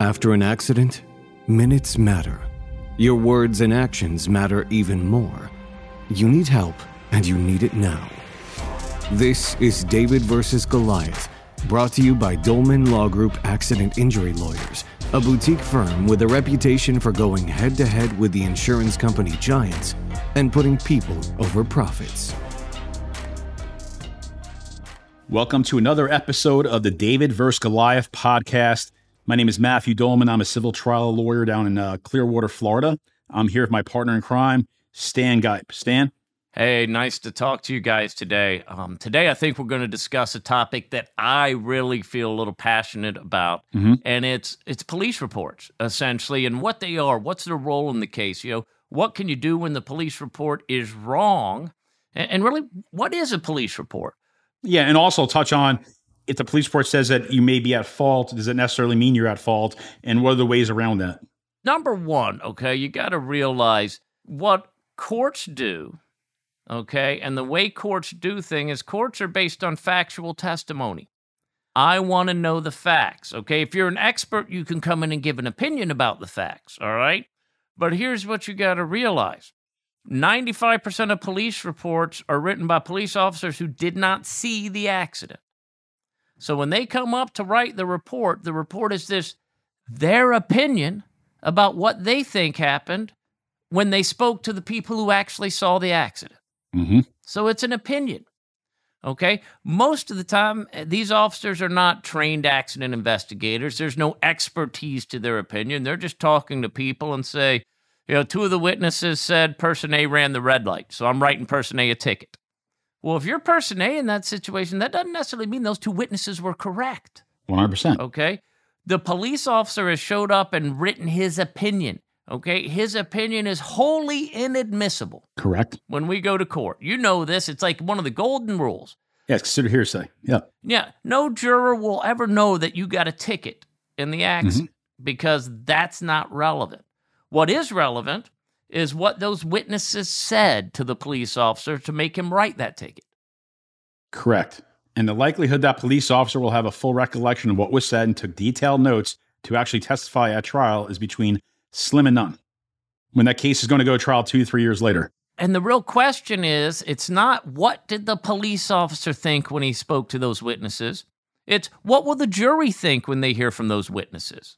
After an accident, minutes matter. Your words and actions matter even more. You need help, and you need it now. This is David versus Goliath, brought to you by Dolman Law Group Accident Injury Lawyers, a boutique firm with a reputation for going head to head with the insurance company giants and putting people over profits. Welcome to another episode of the David vs. Goliath podcast. My name is Matthew Dolman. I'm a civil trial lawyer down in uh, Clearwater, Florida. I'm here with my partner in crime, Stan Gipe. Stan? Hey, nice to talk to you guys today. Um, today, I think we're going to discuss a topic that I really feel a little passionate about, mm-hmm. and it's it's police reports essentially, and what they are. What's their role in the case? You know, what can you do when the police report is wrong, and, and really, what is a police report? Yeah, and also touch on if the police report says that you may be at fault, does it necessarily mean you're at fault? And what are the ways around that? Number one, okay, you got to realize what courts do, okay, and the way courts do things is courts are based on factual testimony. I want to know the facts, okay? If you're an expert, you can come in and give an opinion about the facts, all right? But here's what you got to realize 95% of police reports are written by police officers who did not see the accident. So when they come up to write the report, the report is this their opinion about what they think happened when they spoke to the people who actually saw the accident. Mm-hmm. So it's an opinion. Okay. Most of the time, eh, these officers are not trained accident investigators. There's no expertise to their opinion. They're just talking to people and say, you know, two of the witnesses said person A ran the red light, so I'm writing person A a ticket. Well, if you're person A in that situation, that doesn't necessarily mean those two witnesses were correct. 100%. Okay. The police officer has showed up and written his opinion. Okay. His opinion is wholly inadmissible. Correct. When we go to court, you know this. It's like one of the golden rules. Yeah, it's considered hearsay. Yeah. Yeah. No juror will ever know that you got a ticket in the accident mm-hmm. because that's not relevant. What is relevant is what those witnesses said to the police officer to make him write that ticket. Correct. And the likelihood that police officer will have a full recollection of what was said and took detailed notes to actually testify at trial is between slim and none. When that case is going to go to trial two, three years later. And the real question is it's not what did the police officer think when he spoke to those witnesses? It's what will the jury think when they hear from those witnesses?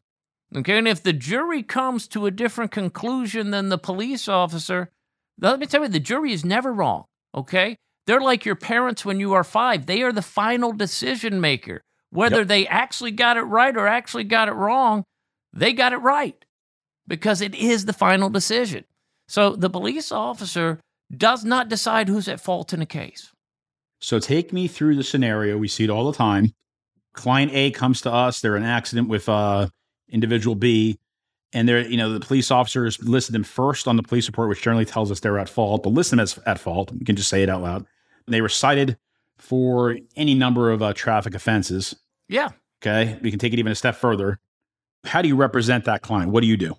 Okay, and if the jury comes to a different conclusion than the police officer, let me tell you, the jury is never wrong. Okay, they're like your parents when you are five. They are the final decision maker. Whether yep. they actually got it right or actually got it wrong, they got it right because it is the final decision. So the police officer does not decide who's at fault in a case. So take me through the scenario. We see it all the time. Client A comes to us. They're in an accident with uh, individual B, and they're you know the police officers listed them first on the police report, which generally tells us they're at fault, but list them as at fault. We can just say it out loud. They were cited for any number of uh, traffic offenses. Yeah. Okay. We can take it even a step further. How do you represent that client? What do you do?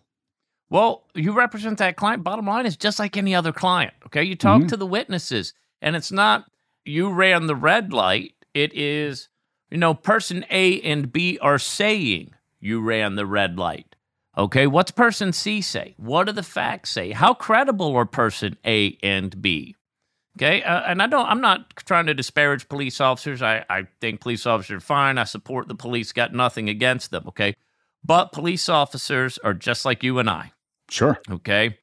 Well, you represent that client. Bottom line is just like any other client. Okay. You talk mm-hmm. to the witnesses, and it's not you ran the red light. It is, you know, person A and B are saying you ran the red light. Okay, what's person C say? What do the facts say? How credible are person A and B? Okay, uh, and I don't. I'm not trying to disparage police officers. I, I think police officers are fine. I support the police. Got nothing against them. Okay, but police officers are just like you and I. Sure. Okay.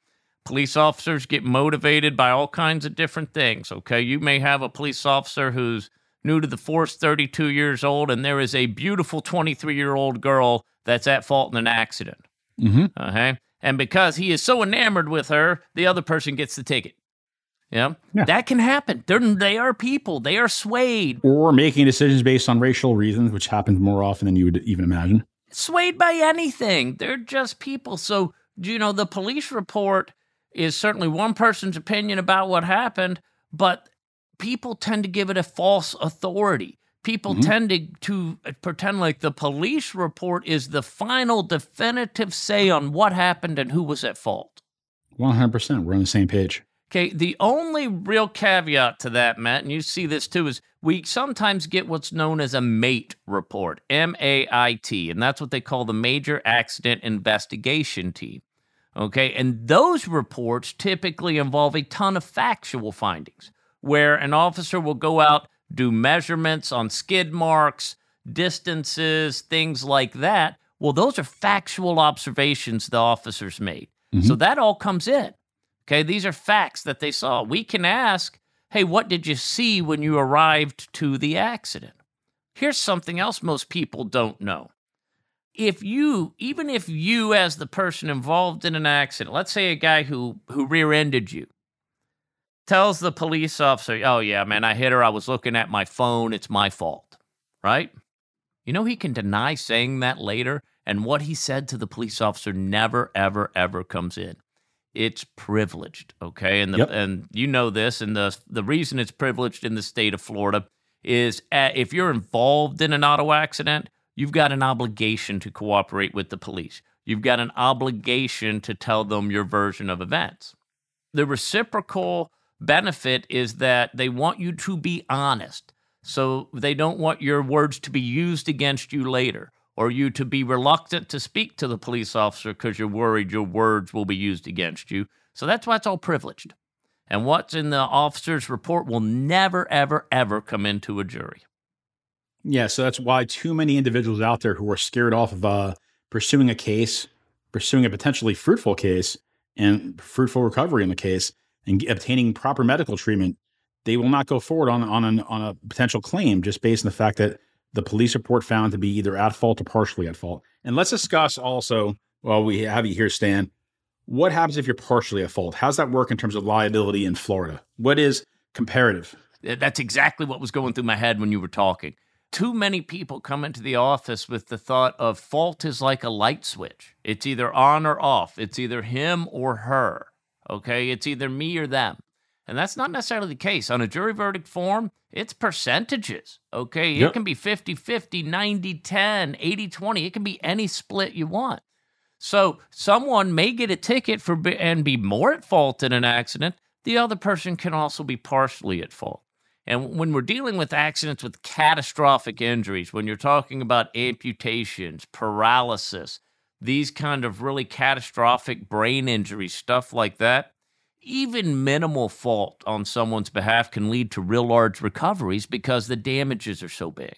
Police officers get motivated by all kinds of different things. Okay, you may have a police officer who's new to the force, 32 years old, and there is a beautiful 23 year old girl that's at fault in an accident. Mm-hmm. Okay. And because he is so enamored with her, the other person gets the ticket. Yeah. yeah. That can happen. They're, they are people. They are swayed. Or making decisions based on racial reasons, which happens more often than you would even imagine. Swayed by anything. They're just people. So, you know, the police report is certainly one person's opinion about what happened, but people tend to give it a false authority. People mm-hmm. tend to, to pretend like the police report is the final definitive say on what happened and who was at fault. 100%. We're on the same page. Okay, the only real caveat to that, Matt, and you see this too, is we sometimes get what's known as a MAIT report, M A I T, and that's what they call the Major Accident Investigation Team. Okay, and those reports typically involve a ton of factual findings where an officer will go out, do measurements on skid marks, distances, things like that. Well, those are factual observations the officers made. Mm-hmm. So that all comes in. Okay, these are facts that they saw. We can ask, Hey, what did you see when you arrived to the accident? Here's something else most people don't know. If you, even if you, as the person involved in an accident, let's say a guy who, who rear ended you, tells the police officer, Oh, yeah, man, I hit her. I was looking at my phone. It's my fault. Right? You know, he can deny saying that later. And what he said to the police officer never, ever, ever comes in it's privileged. Okay, and the, yep. and you know this, and the the reason it's privileged in the state of Florida is uh, if you're involved in an auto accident, you've got an obligation to cooperate with the police. You've got an obligation to tell them your version of events. The reciprocal benefit is that they want you to be honest. So they don't want your words to be used against you later or you to be reluctant to speak to the police officer because you're worried your words will be used against you. So that's why it's all privileged. And what's in the officer's report will never, ever, ever come into a jury. Yeah, so that's why too many individuals out there who are scared off of uh, pursuing a case, pursuing a potentially fruitful case, and fruitful recovery in the case, and obtaining proper medical treatment, they will not go forward on on, an, on a potential claim just based on the fact that the police report found to be either at fault or partially at fault. And let's discuss also, while we have you here, Stan, what happens if you're partially at fault? How's that work in terms of liability in Florida? What is comparative? That's exactly what was going through my head when you were talking. Too many people come into the office with the thought of fault is like a light switch. It's either on or off. It's either him or her. Okay. It's either me or them. And that's not necessarily the case. On a jury verdict form, it's percentages. Okay. Yep. It can be 50 50, 90 10, 80 20. It can be any split you want. So someone may get a ticket for and be more at fault in an accident. The other person can also be partially at fault. And when we're dealing with accidents with catastrophic injuries, when you're talking about amputations, paralysis, these kind of really catastrophic brain injuries, stuff like that, even minimal fault on someone's behalf can lead to real large recoveries because the damages are so big.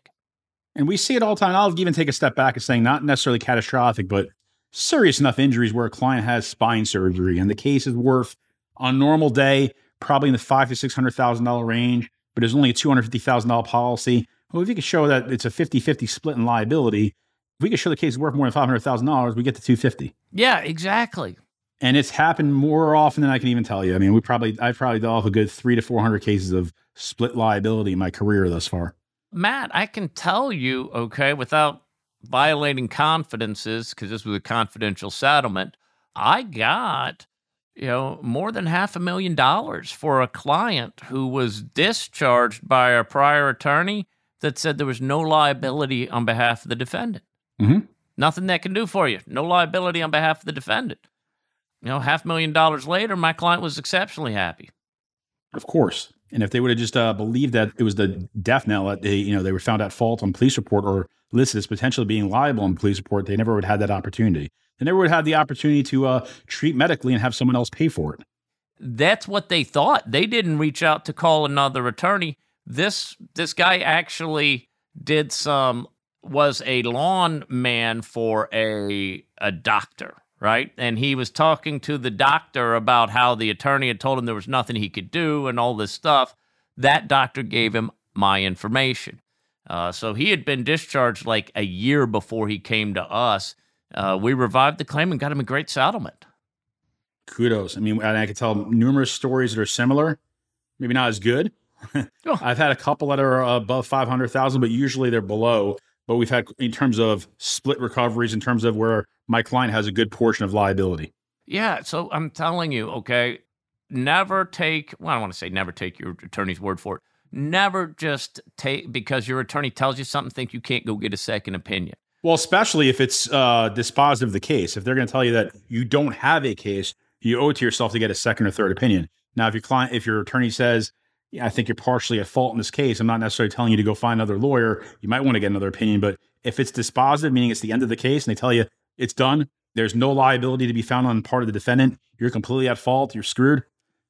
And we see it all the time. I'll even take a step back and saying not necessarily catastrophic, but serious enough injuries where a client has spine surgery and the case is worth on normal day probably in the five to six hundred thousand dollar range, but it's only a two hundred fifty thousand dollar policy. Well, if you could show that it's a 50-50 split in liability, we could show the case is worth more than five hundred thousand dollars, we get to two fifty. Yeah, exactly and it's happened more often than I can even tell you. I mean, we probably I've probably dealt with a good three to four hundred cases of split liability in my career thus far. Matt, I can tell you, okay, without violating confidences, because this was a confidential settlement, I got you know more than half a million dollars for a client who was discharged by a prior attorney that said there was no liability on behalf of the defendant. Mm-hmm. Nothing that can do for you. No liability on behalf of the defendant you know, half million dollars later, my client was exceptionally happy. Of course. And if they would have just uh, believed that it was the death knell that they, you know, they were found at fault on police report or listed as potentially being liable on police report, they never would have had that opportunity. They never would have had the opportunity to uh, treat medically and have someone else pay for it. That's what they thought. They didn't reach out to call another attorney. This this guy actually did some was a lawn man for a a doctor right? And he was talking to the doctor about how the attorney had told him there was nothing he could do and all this stuff. That doctor gave him my information. Uh, so he had been discharged like a year before he came to us. Uh, we revived the claim and got him a great settlement. Kudos. I mean, I could tell numerous stories that are similar, maybe not as good. oh. I've had a couple that are above 500,000, but usually they're below. But we've had, in terms of split recoveries, in terms of where my client has a good portion of liability. Yeah. So I'm telling you, okay, never take, well, I don't want to say never take your attorney's word for it. Never just take, because your attorney tells you something, think you can't go get a second opinion. Well, especially if it's uh, dispositive of the case. If they're going to tell you that you don't have a case, you owe it to yourself to get a second or third opinion. Now, if your client, if your attorney says I think you're partially at fault in this case. I'm not necessarily telling you to go find another lawyer. You might want to get another opinion, but if it's dispositive, meaning it's the end of the case, and they tell you it's done, there's no liability to be found on part of the defendant, you're completely at fault, you're screwed.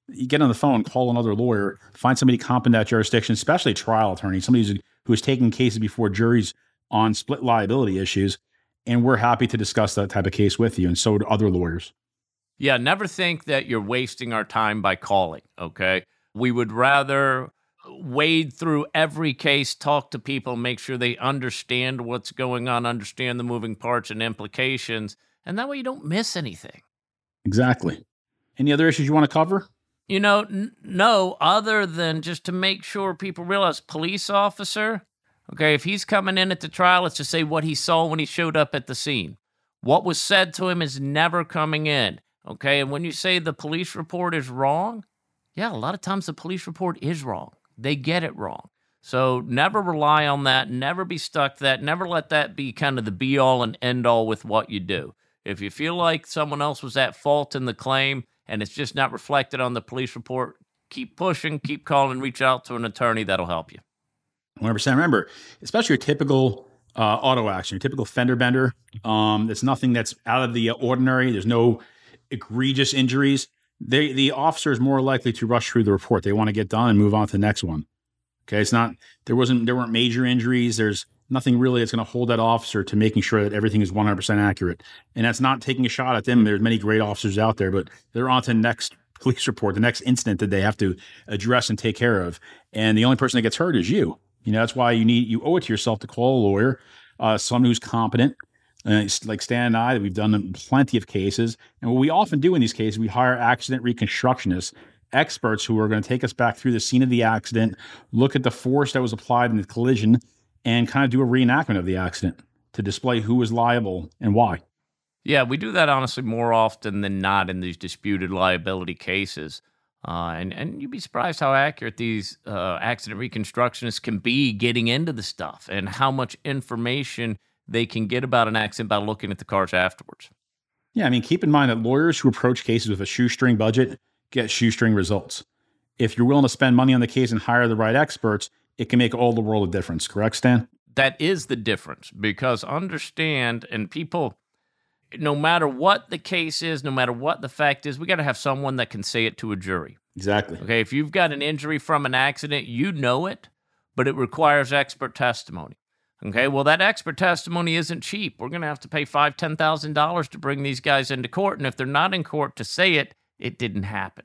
You get on the phone, call another lawyer, find somebody competent at jurisdiction, especially a trial attorney, somebody who's, who has taken cases before juries on split liability issues. And we're happy to discuss that type of case with you, and so do other lawyers. Yeah, never think that you're wasting our time by calling, okay? We would rather wade through every case, talk to people, make sure they understand what's going on, understand the moving parts and implications, and that way you don't miss anything. Exactly. Any other issues you want to cover? You know, n- no, other than just to make sure people realize police officer, okay, if he's coming in at the trial, it's to say what he saw when he showed up at the scene. What was said to him is never coming in, okay? And when you say the police report is wrong, yeah, a lot of times the police report is wrong. They get it wrong. So never rely on that. Never be stuck to that. Never let that be kind of the be all and end all with what you do. If you feel like someone else was at fault in the claim and it's just not reflected on the police report, keep pushing, keep calling, reach out to an attorney that'll help you. 100%. Remember, especially your typical uh, auto action, your typical fender bender, um, nothing that's out of the ordinary. There's no egregious injuries. They, the officer is more likely to rush through the report. They want to get done and move on to the next one. Okay, it's not there wasn't there weren't major injuries. There's nothing really that's going to hold that officer to making sure that everything is 100% accurate. And that's not taking a shot at them. There's many great officers out there, but they're on to the next police report, the next incident that they have to address and take care of. And the only person that gets hurt is you. You know, that's why you need you owe it to yourself to call a lawyer, uh, someone who's competent. Uh, like Stan and I, that we've done plenty of cases. And what we often do in these cases, we hire accident reconstructionists experts who are going to take us back through the scene of the accident, look at the force that was applied in the collision, and kind of do a reenactment of the accident to display who was liable and why. Yeah, we do that honestly more often than not in these disputed liability cases. Uh, and, and you'd be surprised how accurate these uh, accident reconstructionists can be getting into the stuff and how much information they can get about an accident by looking at the cars afterwards. Yeah, I mean, keep in mind that lawyers who approach cases with a shoestring budget get shoestring results. If you're willing to spend money on the case and hire the right experts, it can make all the world a difference. Correct, Stan? That is the difference because understand, and people, no matter what the case is, no matter what the fact is, we got to have someone that can say it to a jury. Exactly. Okay. If you've got an injury from an accident, you know it, but it requires expert testimony. Okay, well, that expert testimony isn't cheap. We're going to have to pay five, ten thousand dollars to bring these guys into court, and if they're not in court to say it, it didn't happen.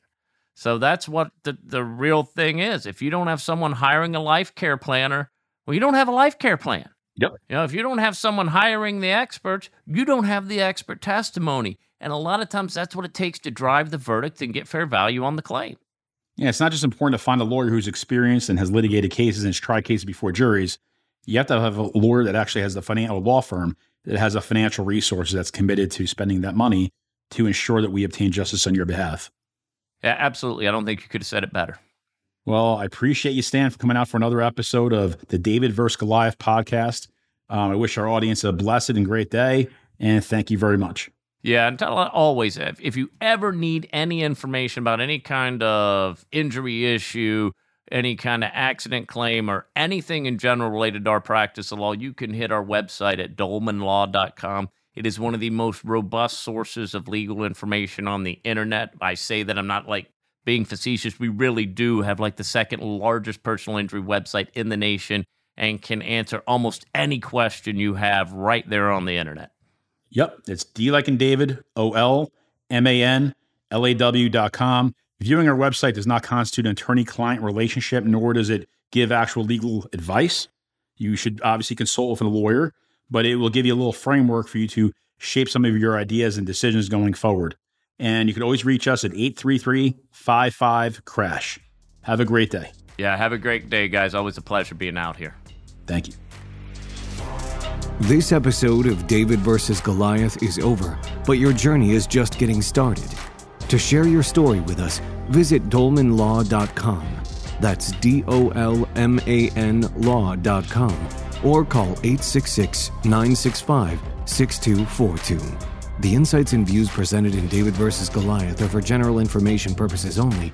So that's what the, the real thing is. If you don't have someone hiring a life care planner, well, you don't have a life care plan. Yep. You know, if you don't have someone hiring the experts, you don't have the expert testimony. And a lot of times that's what it takes to drive the verdict and get fair value on the claim. Yeah, it's not just important to find a lawyer who's experienced and has litigated cases and has tried cases before juries. You have to have a lawyer that actually has the financial law firm that has a financial resource that's committed to spending that money to ensure that we obtain justice on your behalf. Yeah, absolutely. I don't think you could have said it better. Well, I appreciate you, Stan, for coming out for another episode of the David vs. Goliath podcast. Um, I wish our audience a blessed and great day, and thank you very much. Yeah, and tell, always, if, if you ever need any information about any kind of injury issue, any kind of accident claim, or anything in general related to our practice of law, you can hit our website at dolmanlaw.com. It is one of the most robust sources of legal information on the internet. I say that I'm not like being facetious. We really do have like the second largest personal injury website in the nation and can answer almost any question you have right there on the internet. Yep. It's D like in David, O L M A N L A W dot com. Viewing our website does not constitute an attorney client relationship, nor does it give actual legal advice. You should obviously consult with a lawyer but it will give you a little framework for you to shape some of your ideas and decisions going forward. And you can always reach us at 833 55 Crash. Have a great day. Yeah, have a great day, guys. Always a pleasure being out here. Thank you. This episode of David versus Goliath is over, but your journey is just getting started. To share your story with us, visit dolmanlaw.com. That's D O L M A N law.com or call 866 965 6242. The insights and views presented in David vs. Goliath are for general information purposes only